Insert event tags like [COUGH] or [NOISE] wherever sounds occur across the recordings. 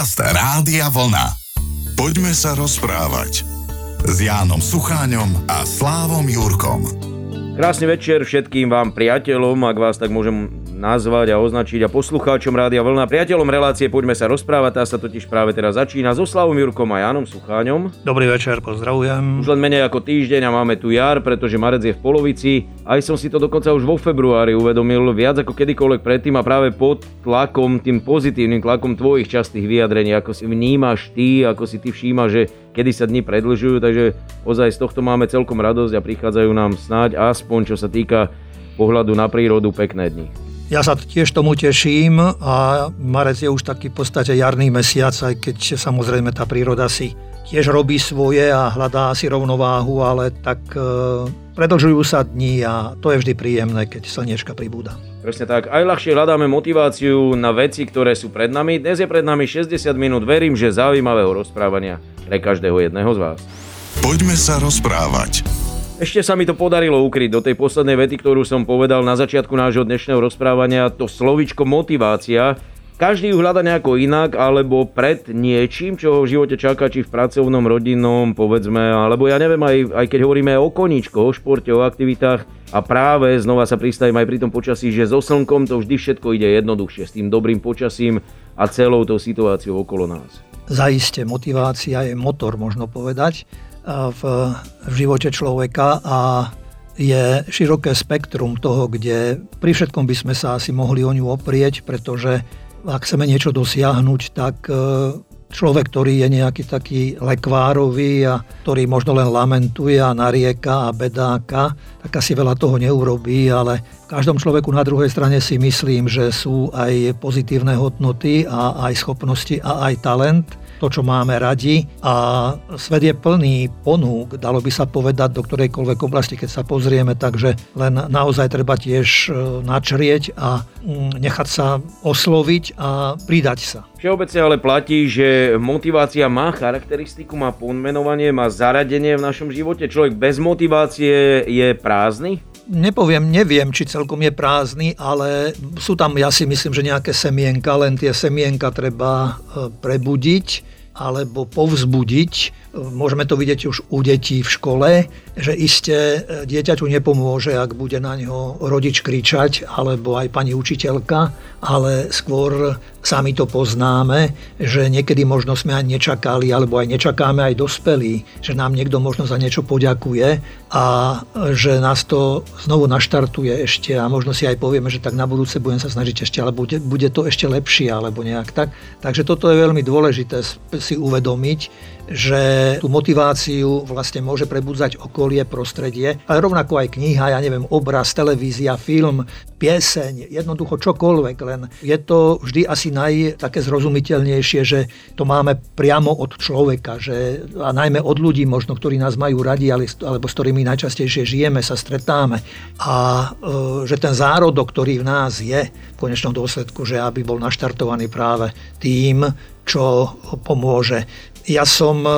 Podcast Rádia Vlna. Poďme sa rozprávať s Jánom Sucháňom a Slávom Jurkom. Krásny večer všetkým vám priateľom, ak vás tak môžem nazvať a označiť a poslucháčom Rádia Vlna. Priateľom relácie Poďme sa rozprávať, tá sa totiž práve teraz začína so Slavom Jurkom a Jánom Sucháňom. Dobrý večer, pozdravujem. Už len menej ako týždeň a máme tu jar, pretože marec je v polovici. Aj som si to dokonca už vo februári uvedomil viac ako kedykoľvek predtým a práve pod tlakom, tým pozitívnym tlakom tvojich častých vyjadrení, ako si vnímaš ty, ako si ty všímaš, že kedy sa dni predlžujú, takže ozaj z tohto máme celkom radosť a prichádzajú nám snáď aspoň čo sa týka pohľadu na prírodu pekné dni. Ja sa tiež tomu teším a marec je už taký v podstate jarný mesiac, aj keď samozrejme tá príroda si tiež robí svoje a hľadá si rovnováhu, ale tak e, predlžujú sa dní a to je vždy príjemné, keď slniečka pribúda. Presne tak. Aj ľahšie hľadáme motiváciu na veci, ktoré sú pred nami. Dnes je pred nami 60 minút, verím, že zaujímavého rozprávania pre každého jedného z vás. Poďme sa rozprávať. Ešte sa mi to podarilo ukryť do tej poslednej vety, ktorú som povedal na začiatku nášho dnešného rozprávania, to slovičko motivácia. Každý ju hľada nejako inak, alebo pred niečím, čo ho v živote čaká, či v pracovnom, rodinnom, povedzme, alebo ja neviem, aj, aj keď hovoríme o koníčko, o športe, o aktivitách, a práve znova sa pristavím aj pri tom počasí, že so slnkom to vždy všetko ide jednoduchšie, s tým dobrým počasím a celou tou situáciou okolo nás. Zaiste, motivácia je motor, možno povedať v, živote človeka a je široké spektrum toho, kde pri všetkom by sme sa asi mohli o ňu oprieť, pretože ak chceme niečo dosiahnuť, tak e, človek, ktorý je nejaký taký lekvárový a ktorý možno len lamentuje a narieka a bedáka, tak asi veľa toho neurobí, ale v každom človeku na druhej strane si myslím, že sú aj pozitívne hodnoty a aj schopnosti a aj talent to, čo máme radi a svet je plný ponúk, dalo by sa povedať, do ktorejkoľvek oblasti, keď sa pozrieme, takže len naozaj treba tiež e, načrieť a mm, nechať sa osloviť a pridať sa. Všeobecne ale platí, že motivácia má charakteristiku, má pomenovanie, má zaradenie v našom živote. Človek bez motivácie je prázdny? Nepoviem, neviem, či celkom je prázdny, ale sú tam, ja si myslím, že nejaké semienka, len tie semienka treba e, prebudiť alebo povzbudiť. Môžeme to vidieť už u detí v škole, že iste e, dieťaťu nepomôže, ak bude na ňo rodič kričať, alebo aj pani učiteľka, ale skôr sami to poznáme, že niekedy možno sme aj nečakali, alebo aj nečakáme aj dospelí, že nám niekto možno za niečo poďakuje a že nás to znovu naštartuje ešte a možno si aj povieme, že tak na budúce budem sa snažiť ešte, ale bude, bude to ešte lepšie, alebo nejak tak. Takže toto je veľmi dôležité si uvedomiť, že tú motiváciu vlastne môže prebudzať okolie, prostredie, ale rovnako aj kniha, ja neviem, obraz, televízia, film, pieseň, jednoducho čokoľvek, len je to vždy asi naj také zrozumiteľnejšie, že to máme priamo od človeka, že, a najmä od ľudí možno, ktorí nás majú radi, alebo s ktorými najčastejšie žijeme, sa stretáme. A e, že ten zárodok, ktorý v nás je v konečnom dôsledku, že aby bol naštartovaný práve tým, čo pomôže ja som, e,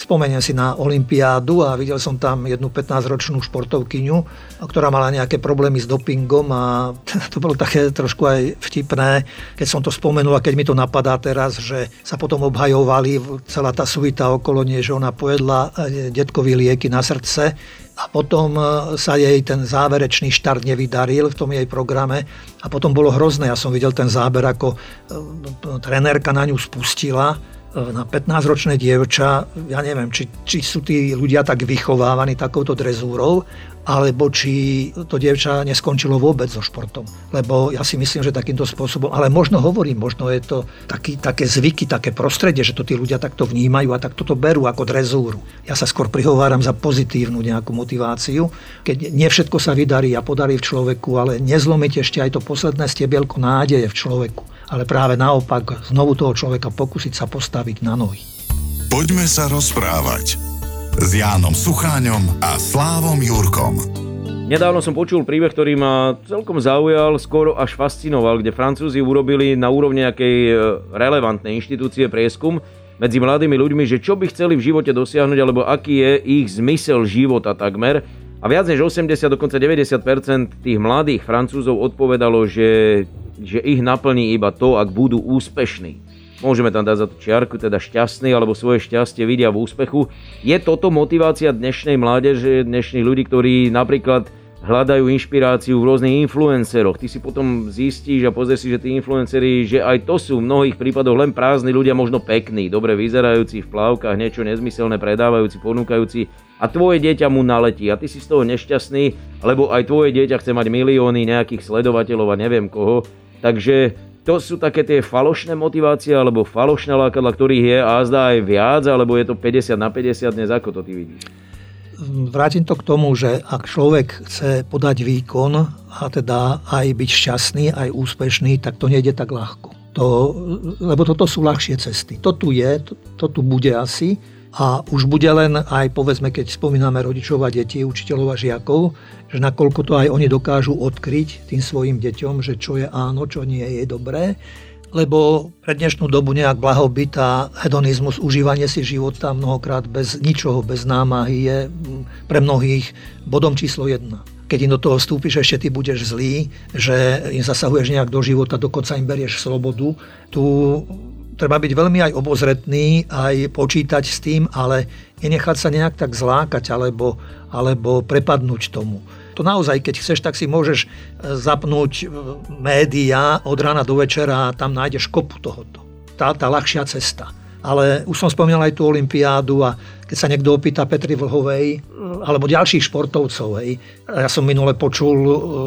spomeniem si na Olympiádu a videl som tam jednu 15-ročnú športovkyňu, ktorá mala nejaké problémy s dopingom a [LAUGHS] to bolo také trošku aj vtipné, keď som to spomenul a keď mi to napadá teraz, že sa potom obhajovali celá tá suita okolo nie, že ona pojedla e, detkovi lieky na srdce a potom e, sa jej ten záverečný štart nevydaril v tom jej programe a potom bolo hrozné. Ja som videl ten záber, ako trenérka na ňu spustila na 15-ročné dievča, ja neviem, či, či sú tí ľudia tak vychovávaní takouto drezúrou, alebo či to dievča neskončilo vôbec so športom. Lebo ja si myslím, že takýmto spôsobom, ale možno hovorím, možno je to taký, také zvyky, také prostredie, že to tí ľudia takto vnímajú a takto to berú ako drezúru. Ja sa skôr prihováram za pozitívnu nejakú motiváciu, keď nie všetko sa vydarí a podarí v človeku, ale nezlomiť ešte aj to posledné stebielko nádeje v človeku. Ale práve naopak znovu toho človeka pokúsiť sa postaviť na nohy. Poďme sa rozprávať s Jánom Sucháňom a Slávom Jurkom. Nedávno som počul príbeh, ktorý ma celkom zaujal, skoro až fascinoval, kde Francúzi urobili na úrovni nejakej e, relevantnej inštitúcie prieskum medzi mladými ľuďmi, že čo by chceli v živote dosiahnuť, alebo aký je ich zmysel života takmer. A viac než 80, dokonca 90% tých mladých Francúzov odpovedalo, že, že ich naplní iba to, ak budú úspešní. môžeme tam dať za to čiarku, teda šťastný, alebo svoje šťastie vidia v úspechu. Je toto motivácia dnešnej mládeže, dnešných ľudí, ktorí napríklad hľadajú inšpiráciu v rôznych influenceroch. Ty si potom zistíš a pozrieš si, že tí influenceri, že aj to sú v mnohých prípadoch len prázdni ľudia, možno pekní, dobre vyzerajúci v plavkách, niečo nezmyselné predávajúci, ponúkajúci a tvoje dieťa mu naletí a ty si z toho nešťastný, lebo aj tvoje dieťa chce mať milióny nejakých sledovateľov a neviem koho. Takže to sú také tie falošné motivácie alebo falošné lákadla, ktorých je a zdá aj viac, alebo je to 50 na 50 dnes, ako to ty vidíš? Vrátim to k tomu, že ak človek chce podať výkon a teda aj byť šťastný, aj úspešný, tak to nejde tak ľahko. To, lebo toto sú ľahšie cesty. To tu je, to, to tu bude asi a už bude len aj, povedzme, keď spomíname rodičov a deti, učiteľov a žiakov, že nakoľko to aj oni dokážu odkryť tým svojim deťom, že čo je áno, čo nie je dobré lebo pre dnešnú dobu nejak blahobyt a hedonizmus, užívanie si života mnohokrát bez ničoho, bez námahy je pre mnohých bodom číslo jedna. Keď im do toho vstúpiš, ešte ty budeš zlý, že im zasahuješ nejak do života, dokonca im berieš slobodu. Tu treba byť veľmi aj obozretný, aj počítať s tým, ale nenechať sa nejak tak zlákať alebo, alebo prepadnúť tomu to naozaj, keď chceš, tak si môžeš e, zapnúť e, médiá od rána do večera a tam nájdeš kopu tohoto. Tá, tá ľahšia cesta. Ale už som spomínal aj tú olympiádu a keď sa niekto opýta Petri Vlhovej alebo ďalších športovcov, hej, ja som minule počul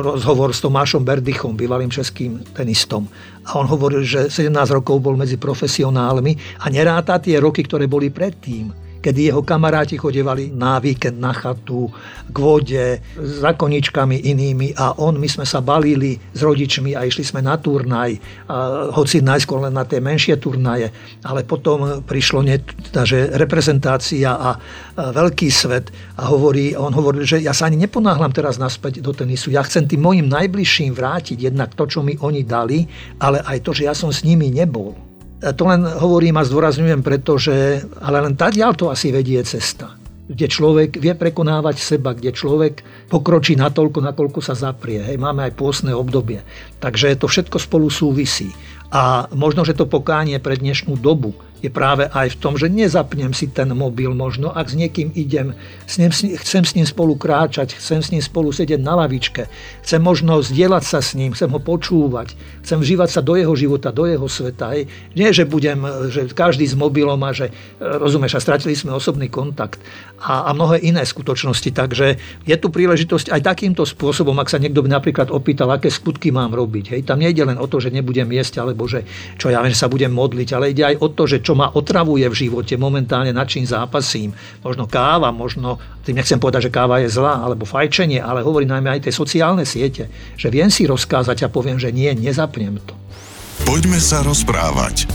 rozhovor s Tomášom Berdychom, bývalým českým tenistom. A on hovoril, že 17 rokov bol medzi profesionálmi a neráta tie roky, ktoré boli predtým kedy jeho kamaráti chodevali na víkend na chatu, k vode, s koničkami inými a on, my sme sa balili s rodičmi a išli sme na turnaj, a, hoci najskôr len na tie menšie turnaje, ale potom prišlo ne, teda, že reprezentácia a veľký svet a hovorí, on hovoril, že ja sa ani neponáhlam teraz naspäť do tenisu, ja chcem tým mojim najbližším vrátiť jednak to, čo mi oni dali, ale aj to, že ja som s nimi nebol. To len hovorím a zdôrazňujem, pretože ale len tadiaľ to asi vedie cesta kde človek vie prekonávať seba, kde človek pokročí natoľko, nakoľko sa zaprie. Hej, máme aj pôsne obdobie. Takže to všetko spolu súvisí. A možno, že to pokánie pre dnešnú dobu je práve aj v tom, že nezapnem si ten mobil možno, ak s niekým idem, s ním, chcem s ním spolu kráčať, chcem s ním spolu sedieť na lavičke, chcem možno zdieľať sa s ním, chcem ho počúvať, chcem vžívať sa do jeho života, do jeho sveta. Hej. Nie, že budem, že každý s mobilom a že, rozumieš, a stratili sme osobný kontakt a, a mnohé iné skutočnosti. Takže je tu príležitosť aj takýmto spôsobom, ak sa niekto by napríklad opýtal, aké skutky mám robiť. Hej. Tam nejde len o to, že nebudem jesť, alebo že čo ja viem, že sa budem modliť, ale ide aj o to, že čo čo ma otravuje v živote, momentálne nad čím zápasím. Možno káva, možno, tým nechcem povedať, že káva je zlá, alebo fajčenie, ale hovorím najmä aj tie sociálne siete, že viem si rozkázať a poviem, že nie, nezapnem to. Poďme sa rozprávať.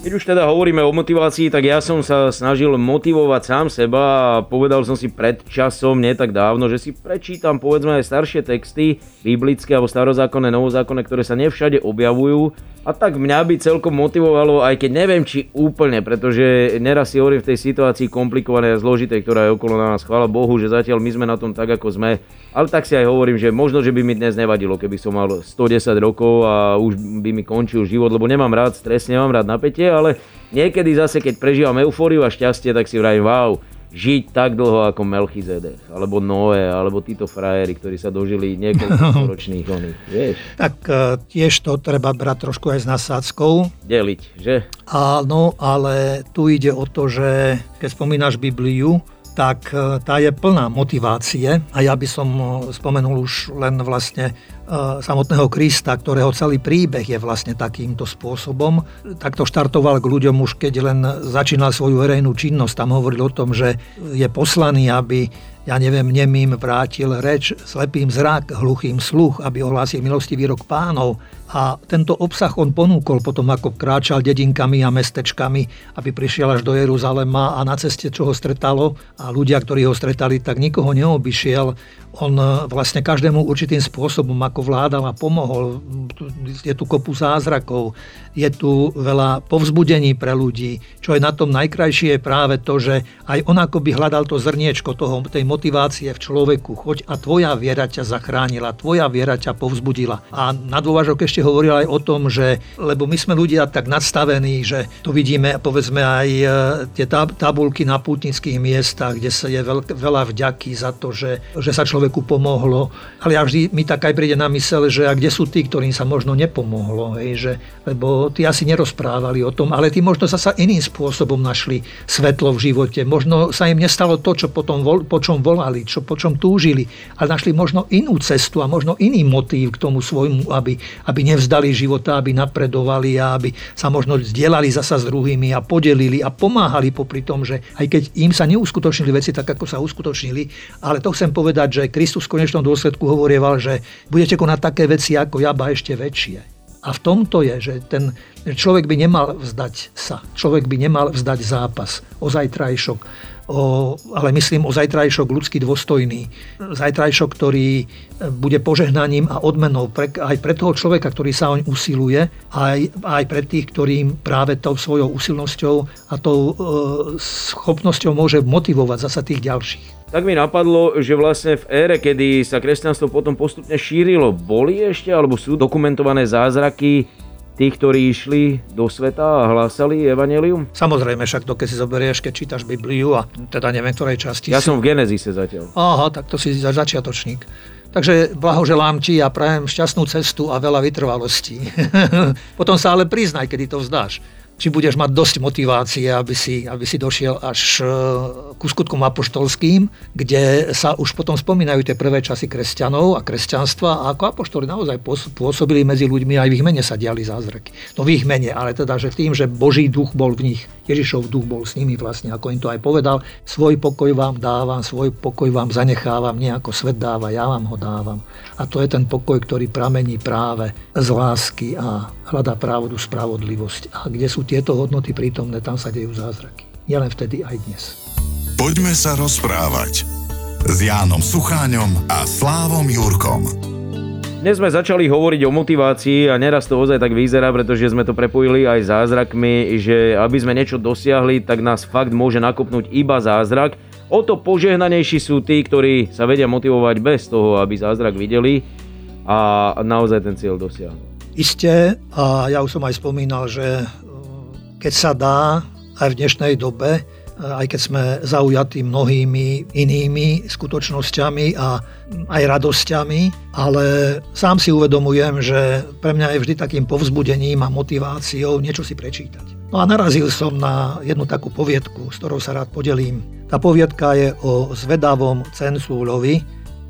Keď už teda hovoríme o motivácii, tak ja som sa snažil motivovať sám seba a povedal som si pred časom, nie tak dávno, že si prečítam povedzme aj staršie texty, biblické alebo starozákonné, novozákonné, ktoré sa nevšade objavujú a tak mňa by celkom motivovalo, aj keď neviem, či úplne, pretože neraz si hovorím v tej situácii komplikovanej a zložitej, ktorá je okolo nás. Chvála Bohu, že zatiaľ my sme na tom tak, ako sme. Ale tak si aj hovorím, že možno, že by mi dnes nevadilo, keby som mal 110 rokov a už by mi končil život, lebo nemám rád stres, nemám rád napätie, ale niekedy zase, keď prežívam eufóriu a šťastie, tak si vrajím, wow, žiť tak dlho ako Melchizedek, alebo Noé, alebo títo frajeri, ktorí sa dožili niekoľko [LAUGHS] ročných oných, vieš. Tak e, tiež to treba brať trošku aj s nasádzkou. Deliť, že? Áno, ale tu ide o to, že keď spomínaš Bibliu, tak e, tá je plná motivácie a ja by som e, spomenul už len vlastne samotného Krista, ktorého celý príbeh je vlastne takýmto spôsobom. Takto štartoval k ľuďom už keď len začínal svoju verejnú činnosť. Tam hovoril o tom, že je poslaný, aby ja neviem, nemým vrátil reč, slepým zrak, hluchým sluch, aby ohlásil milostivý rok pánov. A tento obsah on ponúkol potom, ako kráčal dedinkami a mestečkami, aby prišiel až do Jeruzalema a na ceste, čo ho stretalo a ľudia, ktorí ho stretali, tak nikoho neobyšiel. On vlastne každému určitým spôsobom ako ako vládal a pomohol. Je tu kopu zázrakov, je tu veľa povzbudení pre ľudí. Čo je na tom najkrajšie je práve to, že aj on ako by hľadal to zrniečko toho, tej motivácie v človeku. Choď a tvoja viera ťa zachránila, tvoja viera ťa povzbudila. A na dôvažok ešte hovoril aj o tom, že lebo my sme ľudia tak nadstavení, že to vidíme povedzme aj e, tie tabulky na pútnických miestach, kde sa je veľa vďaky za to, že, že sa človeku pomohlo. Ale ja vždy mi tak aj príde na mysel, že a kde sú tí, ktorým sa možno nepomohlo. Hej, že, lebo tí asi nerozprávali o tom, ale tí možno sa iným spôsobom našli svetlo v živote. Možno sa im nestalo to, čo potom vol, po čom volali, čo, po čom túžili, ale našli možno inú cestu a možno iný motív k tomu svojmu, aby, aby nevzdali života, aby napredovali a aby sa možno zdieľali zasa s druhými a podelili a pomáhali popri tom, že aj keď im sa neuskutočnili veci tak, ako sa uskutočnili, ale to chcem povedať, že Kristus v konečnom dôsledku hovorieval, že budete konať také veci ako ja, ba ešte väčšie. A v tomto je, že ten človek by nemal vzdať sa, človek by nemal vzdať zápas o zajtrajšok, o, ale myslím o zajtrajšok ľudský dôstojný. Zajtrajšok, ktorý bude požehnaním a odmenou pre, aj pre toho človeka, ktorý sa oň usiluje, aj, aj pre tých, ktorým práve tou svojou usilnosťou a tou e, schopnosťou môže motivovať zasa tých ďalších tak mi napadlo, že vlastne v ére, kedy sa kresťanstvo potom postupne šírilo, boli ešte alebo sú dokumentované zázraky tých, ktorí išli do sveta a hlásali evanelium? Samozrejme, však to keď si zoberieš, keď čítaš Bibliu a teda neviem, ktorej časti Ja si... som v Genezise zatiaľ. Aha, tak to si začiatočník. Takže blahoželám ti a prajem šťastnú cestu a veľa vytrvalosti. [LAUGHS] Potom sa ale priznaj, kedy to vzdáš či budeš mať dosť motivácie, aby si, aby si došiel až e, ku skutkom apoštolským, kde sa už potom spomínajú tie prvé časy kresťanov a kresťanstva a ako apoštoli naozaj pôsobili medzi ľuďmi aj v ich mene sa diali zázraky. No v ich mene, ale teda, že tým, že Boží duch bol v nich, Ježišov duch bol s nimi vlastne, ako im to aj povedal, svoj pokoj vám dávam, svoj pokoj vám zanechávam, nie ako svet dáva, ja vám ho dávam. A to je ten pokoj, ktorý pramení práve z lásky a hľadá pravdu, spravodlivosť. A kde sú tieto hodnoty prítomné, tam sa dejú zázraky. Nielen vtedy, aj dnes. Poďme sa rozprávať s Jánom Sucháňom a Slávom Jurkom. Dnes sme začali hovoriť o motivácii a neraz to ozaj tak vyzerá, pretože sme to prepojili aj zázrakmi, že aby sme niečo dosiahli, tak nás fakt môže nakopnúť iba zázrak. O to požehnanejší sú tí, ktorí sa vedia motivovať bez toho, aby zázrak videli a naozaj ten cieľ dosiahnu. Isté, a ja už som aj spomínal, že keď sa dá aj v dnešnej dobe, aj keď sme zaujatí mnohými inými skutočnosťami a aj radosťami, ale sám si uvedomujem, že pre mňa je vždy takým povzbudením a motiváciou niečo si prečítať. No a narazil som na jednu takú poviedku, s ktorou sa rád podelím. Tá poviedka je o zvedavom Cencúlovi.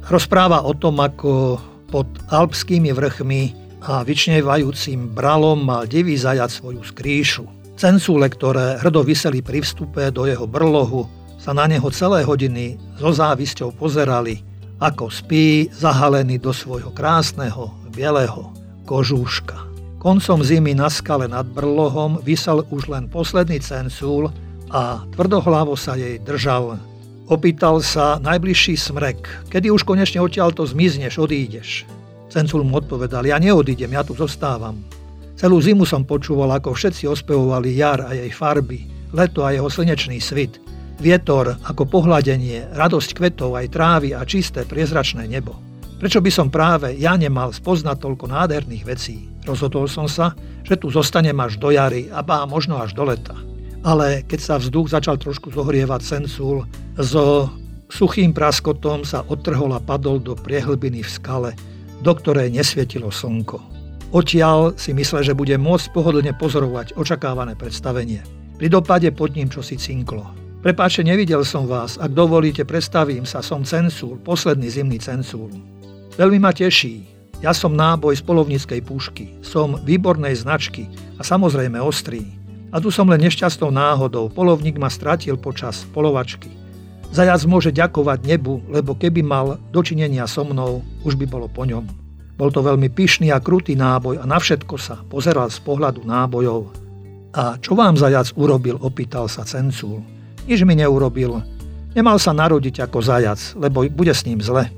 Rozpráva o tom, ako pod alpskými vrchmi a vyčnevajúcim bralom mal divý zajac svoju skrýšu. Cencúle, ktoré hrdo vyseli pri vstupe do jeho brlohu, sa na neho celé hodiny so závisťou pozerali, ako spí zahalený do svojho krásneho bieleho kožúška. Koncom zimy na skale nad brlohom vysel už len posledný cencúl a tvrdohlavo sa jej držal. Opýtal sa najbližší smrek, kedy už konečne odtiaľto zmizneš, odídeš. Cencul mu odpovedal, ja neodídem, ja tu zostávam. Celú zimu som počúval, ako všetci ospevovali jar a jej farby, leto a jeho slnečný svit, vietor ako pohľadenie, radosť kvetov aj trávy a čisté priezračné nebo. Prečo by som práve ja nemal spoznať toľko nádherných vecí? Rozhodol som sa, že tu zostanem až do jary a bá možno až do leta. Ale keď sa vzduch začal trošku zohrievať Cencul, so suchým praskotom sa odtrhol a padol do priehlbiny v skale, do ktorej nesvietilo slnko. Odtiaľ si myslel, že bude môcť pohodlne pozorovať očakávané predstavenie. Pri dopade pod ním čo si cinklo. Prepáče, nevidel som vás, ak dovolíte, predstavím sa, som Cencúl, posledný zimný Cencúl. Veľmi ma teší, ja som náboj z polovníckej pušky, som výbornej značky a samozrejme ostrý. A tu som len nešťastnou náhodou, polovník ma stratil počas polovačky. Zajac môže ďakovať nebu, lebo keby mal dočinenia so mnou, už by bolo po ňom. Bol to veľmi pyšný a krutý náboj a na všetko sa pozeral z pohľadu nábojov. A čo vám zajac urobil, opýtal sa Cencúl. Nič mi neurobil. Nemal sa narodiť ako zajac, lebo bude s ním zle.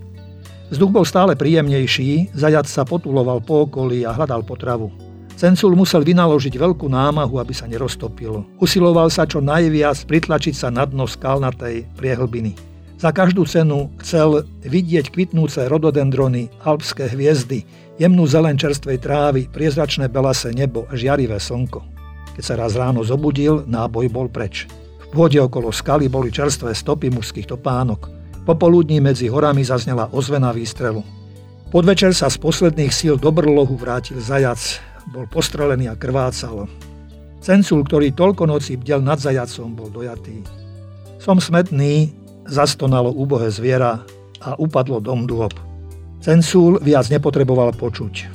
Vzduch bol stále príjemnejší, zajac sa potuloval po okolí a hľadal potravu. Cencul musel vynaložiť veľkú námahu, aby sa neroztopil. Usiloval sa čo najviac pritlačiť sa na dno skalnatej priehlbiny. Za každú cenu chcel vidieť kvitnúce rododendrony, alpské hviezdy, jemnú zelen čerstvej trávy, priezračné belase nebo a žiarivé slnko. Keď sa raz ráno zobudil, náboj bol preč. V pôde okolo skaly boli čerstvé stopy mužských topánok. Popoludní medzi horami zaznela ozvena výstrelu. Podvečer sa z posledných síl do brlohu vrátil zajac. Bol postrelený a krvácal. Cencul, ktorý toľko noci bdel nad zajacom, bol dojatý. Som smetný, zastonalo úbohé zviera a upadlo dom dôb. Cencul viac nepotreboval počuť.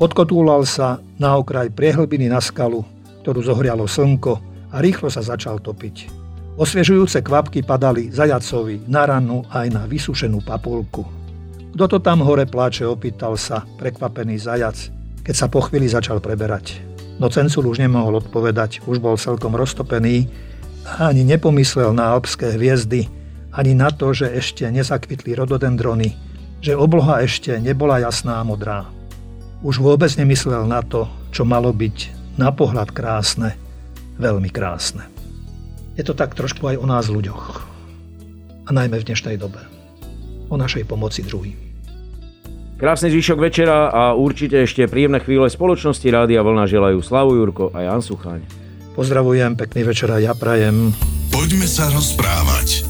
Odkotúlal sa na okraj priehlbiny na skalu, ktorú zohrialo slnko a rýchlo sa začal topiť. Osviežujúce kvapky padali zajacovi na ranu aj na vysušenú papulku. Kto to tam hore pláče, opýtal sa prekvapený zajac, keď sa po chvíli začal preberať. No Cencul už nemohol odpovedať, už bol celkom roztopený a ani nepomyslel na alpské hviezdy, ani na to, že ešte nezakvitli rododendrony, že obloha ešte nebola jasná a modrá. Už vôbec nemyslel na to, čo malo byť na pohľad krásne, veľmi krásne. Je to tak trošku aj o nás ľuďoch. A najmä v dnešnej dobe. O našej pomoci druhým. Krásny zvyšok večera a určite ešte príjemné chvíle spoločnosti Rádia Vlna želajú Slavu Jurko a Jan Suchaň. Pozdravujem, pekný večer a ja prajem. Poďme sa rozprávať